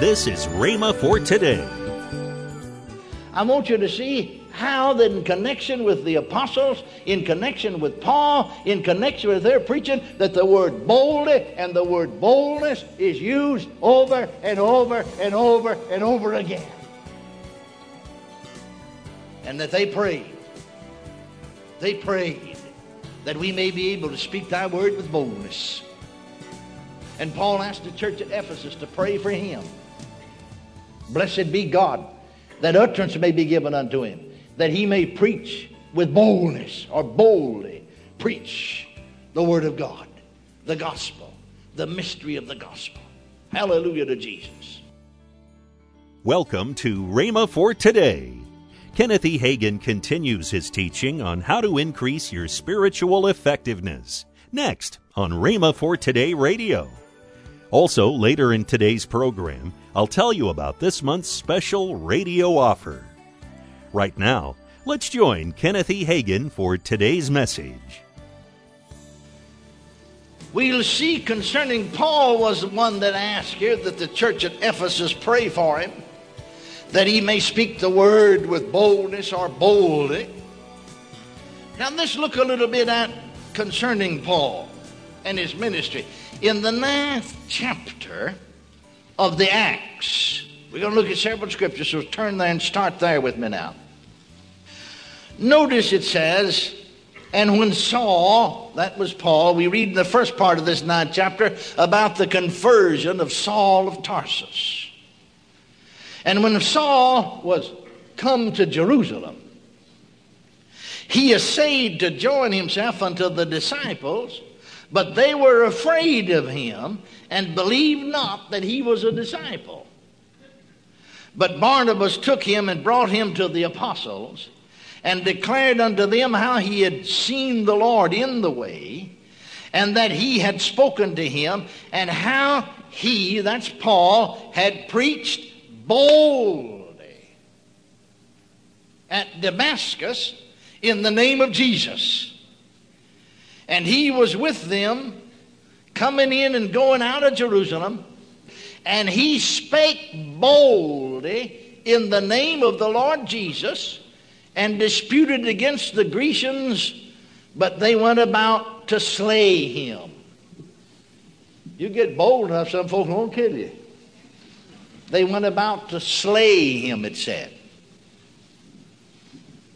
This is Rhema for today. I want you to see how in connection with the apostles, in connection with Paul, in connection with their preaching, that the word boldly and the word boldness is used over and over and over and over again. And that they prayed. They prayed that we may be able to speak thy word with boldness. And Paul asked the church at Ephesus to pray for him. Blessed be God, that utterance may be given unto him, that he may preach with boldness or boldly preach the word of God, the gospel, the mystery of the gospel. Hallelujah to Jesus. Welcome to Rhema for today. Kenneth E. Hagin continues his teaching on how to increase your spiritual effectiveness. Next on Rhema for Today Radio. Also, later in today's program, I'll tell you about this month's special radio offer. Right now, let's join Kenneth E. Hagin for today's message. We'll see concerning Paul was the one that asked here that the church at Ephesus pray for him, that he may speak the word with boldness or boldly. Now let's look a little bit at concerning Paul and his ministry. In the ninth chapter of the Acts, we're going to look at several scriptures, so turn there and start there with me now. Notice it says, and when Saul, that was Paul, we read in the first part of this ninth chapter about the conversion of Saul of Tarsus. And when Saul was come to Jerusalem, he essayed to join himself unto the disciples, but they were afraid of him and believed not that he was a disciple. But Barnabas took him and brought him to the apostles and declared unto them how he had seen the Lord in the way, and that he had spoken to him, and how he, that's Paul, had preached boldly at Damascus in the name of Jesus. And he was with them coming in and going out of Jerusalem, and he spake boldly in the name of the Lord Jesus and disputed against the Grecians, but they went about to slay him. You get bold enough, some folks won't kill you. They went about to slay him, it said.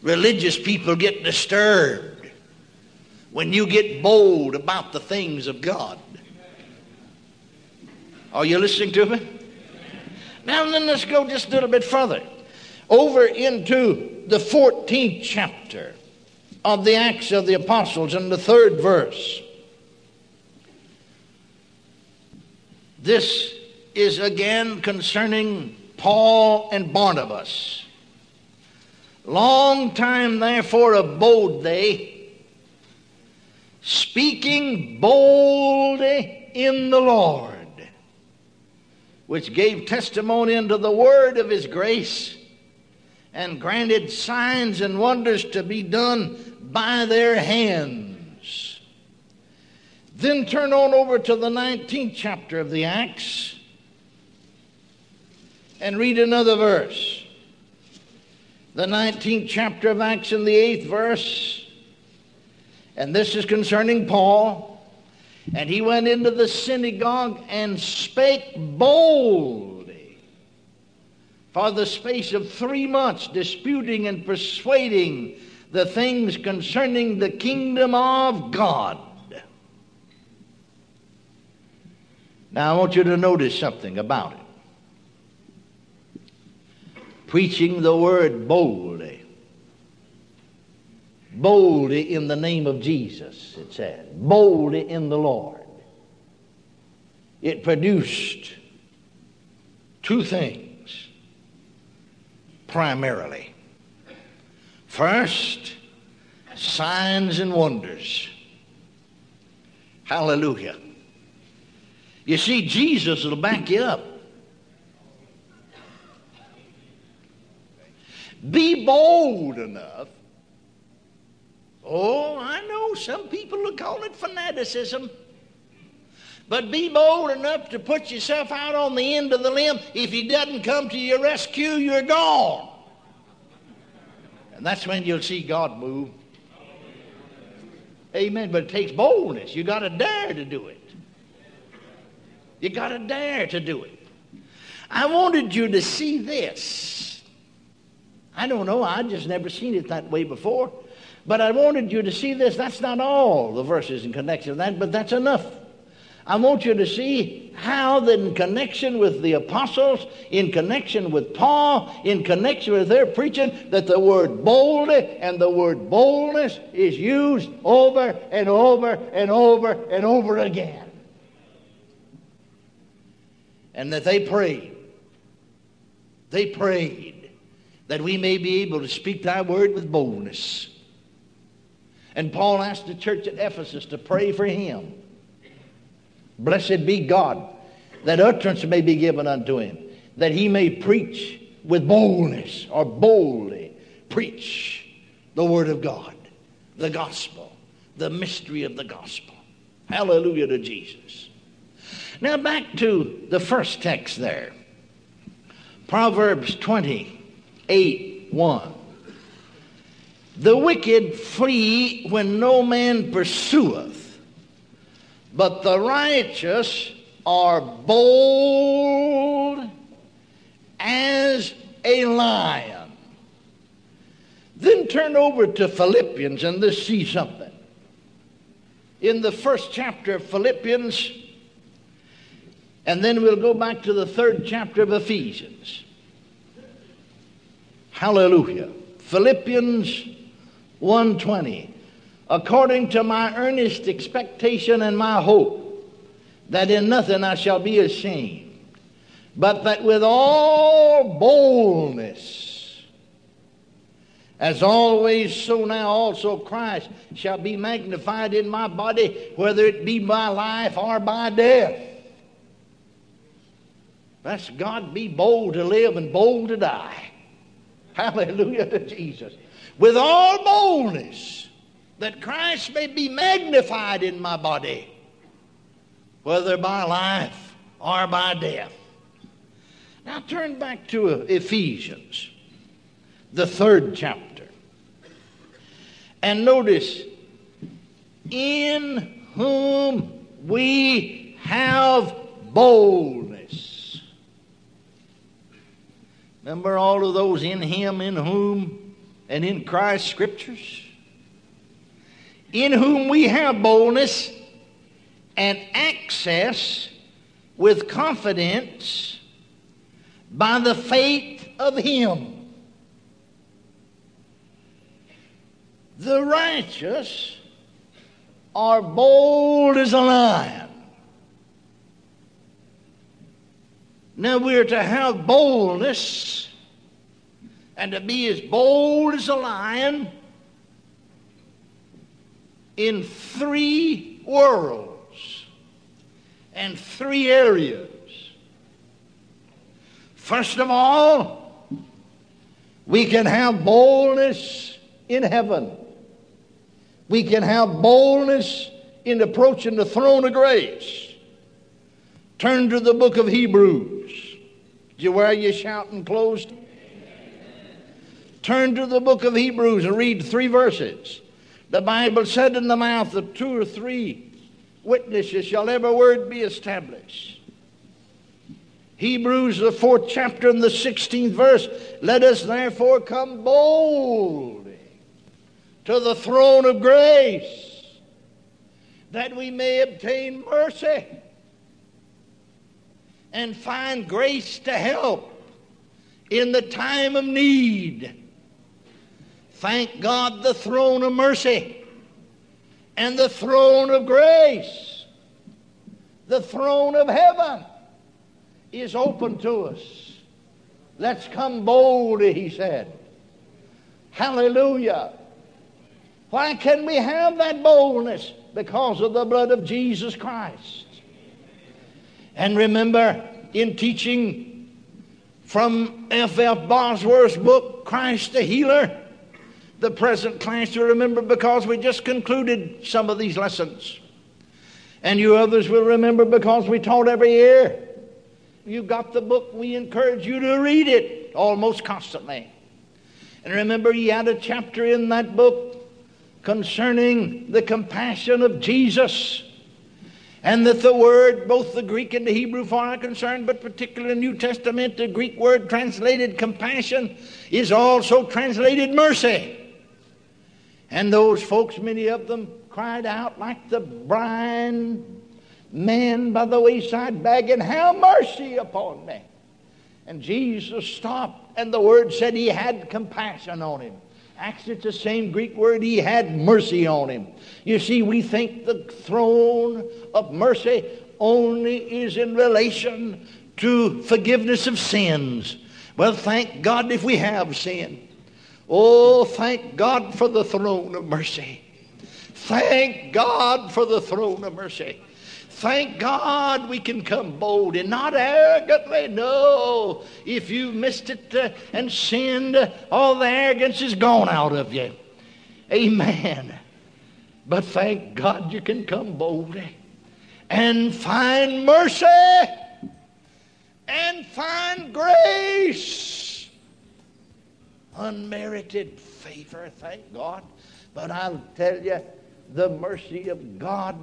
Religious people get disturbed when you get bold about the things of God. Are you listening to me? Now, then let's go just a little bit further. Over into the 14th chapter of the Acts of the Apostles in the third verse. This is again concerning Paul and Barnabas. Long time therefore abode they, speaking boldly in the Lord, which gave testimony unto the word of his grace, and granted signs and wonders to be done by their hands. Then turn on over to the 19th chapter of the Acts and read another verse. The 19th chapter of Acts in the 8th verse. And this is concerning Paul. And he went into the synagogue and spake boldly for the space of three months, disputing and persuading the things concerning the kingdom of God. Now, I want you to notice something about it preaching the word boldly. Boldly in the name of Jesus, it said. Boldly in the Lord. It produced two things primarily. First, signs and wonders. Hallelujah. You see, Jesus will back you up. Be bold enough. Oh, I know some people will call it fanaticism. But be bold enough to put yourself out on the end of the limb. If he doesn't come to your rescue, you're gone. And that's when you'll see God move. Amen. But it takes boldness. You got to dare to do it. You got to dare to do it. I wanted you to see this. I don't know. I just never seen it that way before. But I wanted you to see this. That's not all the verses in connection with that, but that's enough. I want you to see how in connection with the apostles, in connection with Paul, in connection with their preaching, that the word boldly and the word boldness is used over and over and over and over again. And that they prayed. They prayed that we may be able to speak thy word with boldness. And Paul asked the church at Ephesus to pray for him. Blessed be God, that utterance may be given unto him, that he may preach with boldness or boldly preach the word of God, the gospel, the mystery of the gospel. Hallelujah to Jesus. Now back to the first text there. Proverbs 28 1. The wicked flee when no man pursueth, but the righteous are bold as a lion. Then turn over to Philippians and let's see something. In the first chapter of Philippians, and then we'll go back to the third chapter of Ephesians. Hallelujah. Philippians 120 according to my earnest expectation and my hope that in nothing I shall be ashamed but that with all boldness as always so now also Christ shall be magnified in my body whether it be by life or by death. That's God be bold to live and bold to die. Hallelujah to Jesus with all boldness that Christ may be magnified in my body, whether by life or by death. Now turn back to Ephesians, the third chapter, and notice in whom we have boldness. Remember all of those in him, in whom and in Christ scriptures, in whom we have boldness and access with confidence by the faith of Him. The righteous are bold as a lion. Now we're to have boldness and to be as bold as a lion in three worlds and three areas. First of all, we can have boldness in heaven. We can have boldness in approaching the throne of grace. Turn to the book of Hebrews. Did you wear your shouting clothes? Turn to the book of Hebrews and read three verses. The Bible said, In the mouth of two or three witnesses shall every word be established. Hebrews, the fourth chapter and the 16th verse. Let us therefore come boldly to the throne of grace that we may obtain mercy and find grace to help in the time of need. Thank God, the throne of mercy and the throne of grace, the throne of heaven is open to us. Let's come boldly, he said. Hallelujah. Why can we have that boldness? Because of the blood of Jesus Christ. And remember, in teaching from F. F. Bosworth's book, Christ the Healer, the present class to remember because we just concluded some of these lessons. And you others will remember because we taught every year. You got the book, we encourage you to read it almost constantly. And remember, he had a chapter in that book concerning the compassion of Jesus. And that the word, both the Greek and the Hebrew for are concerned, but particularly New Testament, the Greek word translated compassion is also translated mercy. And those folks, many of them, cried out like the blind man by the wayside begging, Have mercy upon me. And Jesus stopped, and the word said he had compassion on him. Actually, it's the same Greek word, he had mercy on him. You see, we think the throne of mercy only is in relation to forgiveness of sins. Well, thank God if we have sin. Oh, thank God for the throne of mercy. Thank God for the throne of mercy. Thank God we can come bold and not arrogantly. No, if you've missed it uh, and sinned, all the arrogance is gone out of you. Amen. But thank God you can come boldly and find mercy and find grace. Unmerited favor, thank God. But I'll tell you, the mercy of God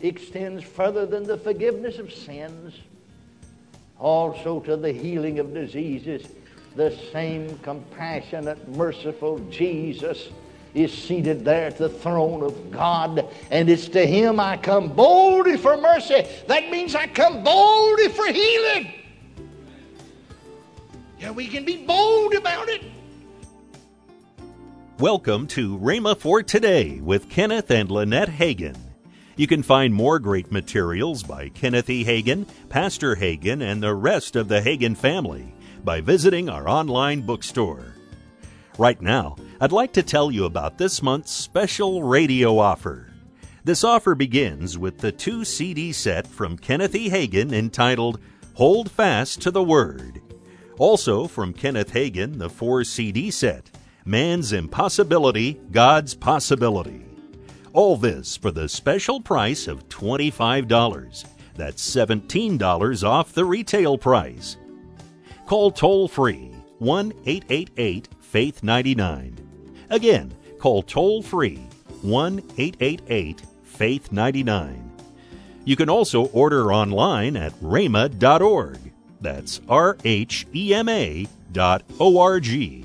extends further than the forgiveness of sins, also to the healing of diseases. The same compassionate, merciful Jesus is seated there at the throne of God, and it's to Him I come boldly for mercy. That means I come boldly for healing. Yeah, we can be bold about it. Welcome to Rhema for Today with Kenneth and Lynette Hagin. You can find more great materials by Kenneth E. Hagin, Pastor Hagin, and the rest of the Hagin family by visiting our online bookstore. Right now, I'd like to tell you about this month's special radio offer. This offer begins with the two CD set from Kenneth E. Hagin entitled Hold Fast to the Word. Also from Kenneth Hagin, the four CD set Man's Impossibility, God's Possibility. All this for the special price of $25. That's $17 off the retail price. Call toll free 1 888 Faith 99. Again, call toll free 1 888 Faith 99. You can also order online at rhema.org. That's R H E M A dot O R G.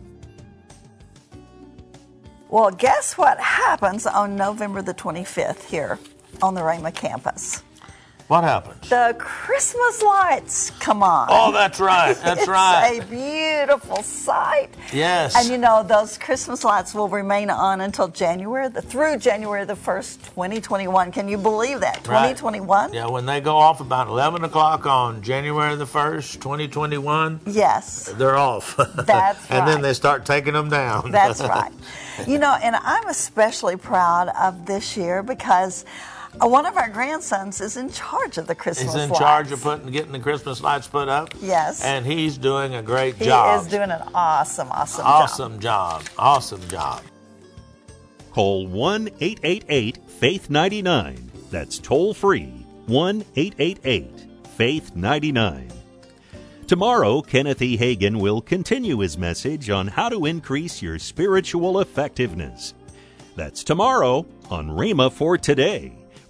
Well, guess what happens on November the 25th here on the Rhema campus? What happens? The Christmas lights come on. Oh, that's right. That's right. it's a beautiful sight. Yes. And you know, those Christmas lights will remain on until January, the, through January the 1st, 2021. Can you believe that? Right. 2021? Yeah, when they go off about 11 o'clock on January the 1st, 2021, Yes. they're off. That's right. and then they start taking them down. That's right. You know, and I'm especially proud of this year because Uh, one of our grandsons is in charge of the Christmas He's in lights. charge of putting, getting the Christmas lights put up. Yes. And he's doing a great He job. He is doing an awesome, awesome, job. awesome job. Awesome job. Call 1 888 Faith 99. That's toll free 1 888 Faith 99. Tomorrow, Kenneth E. Hagin will continue his message on how to increase your spiritual effectiveness. That's tomorrow on Rhema for Today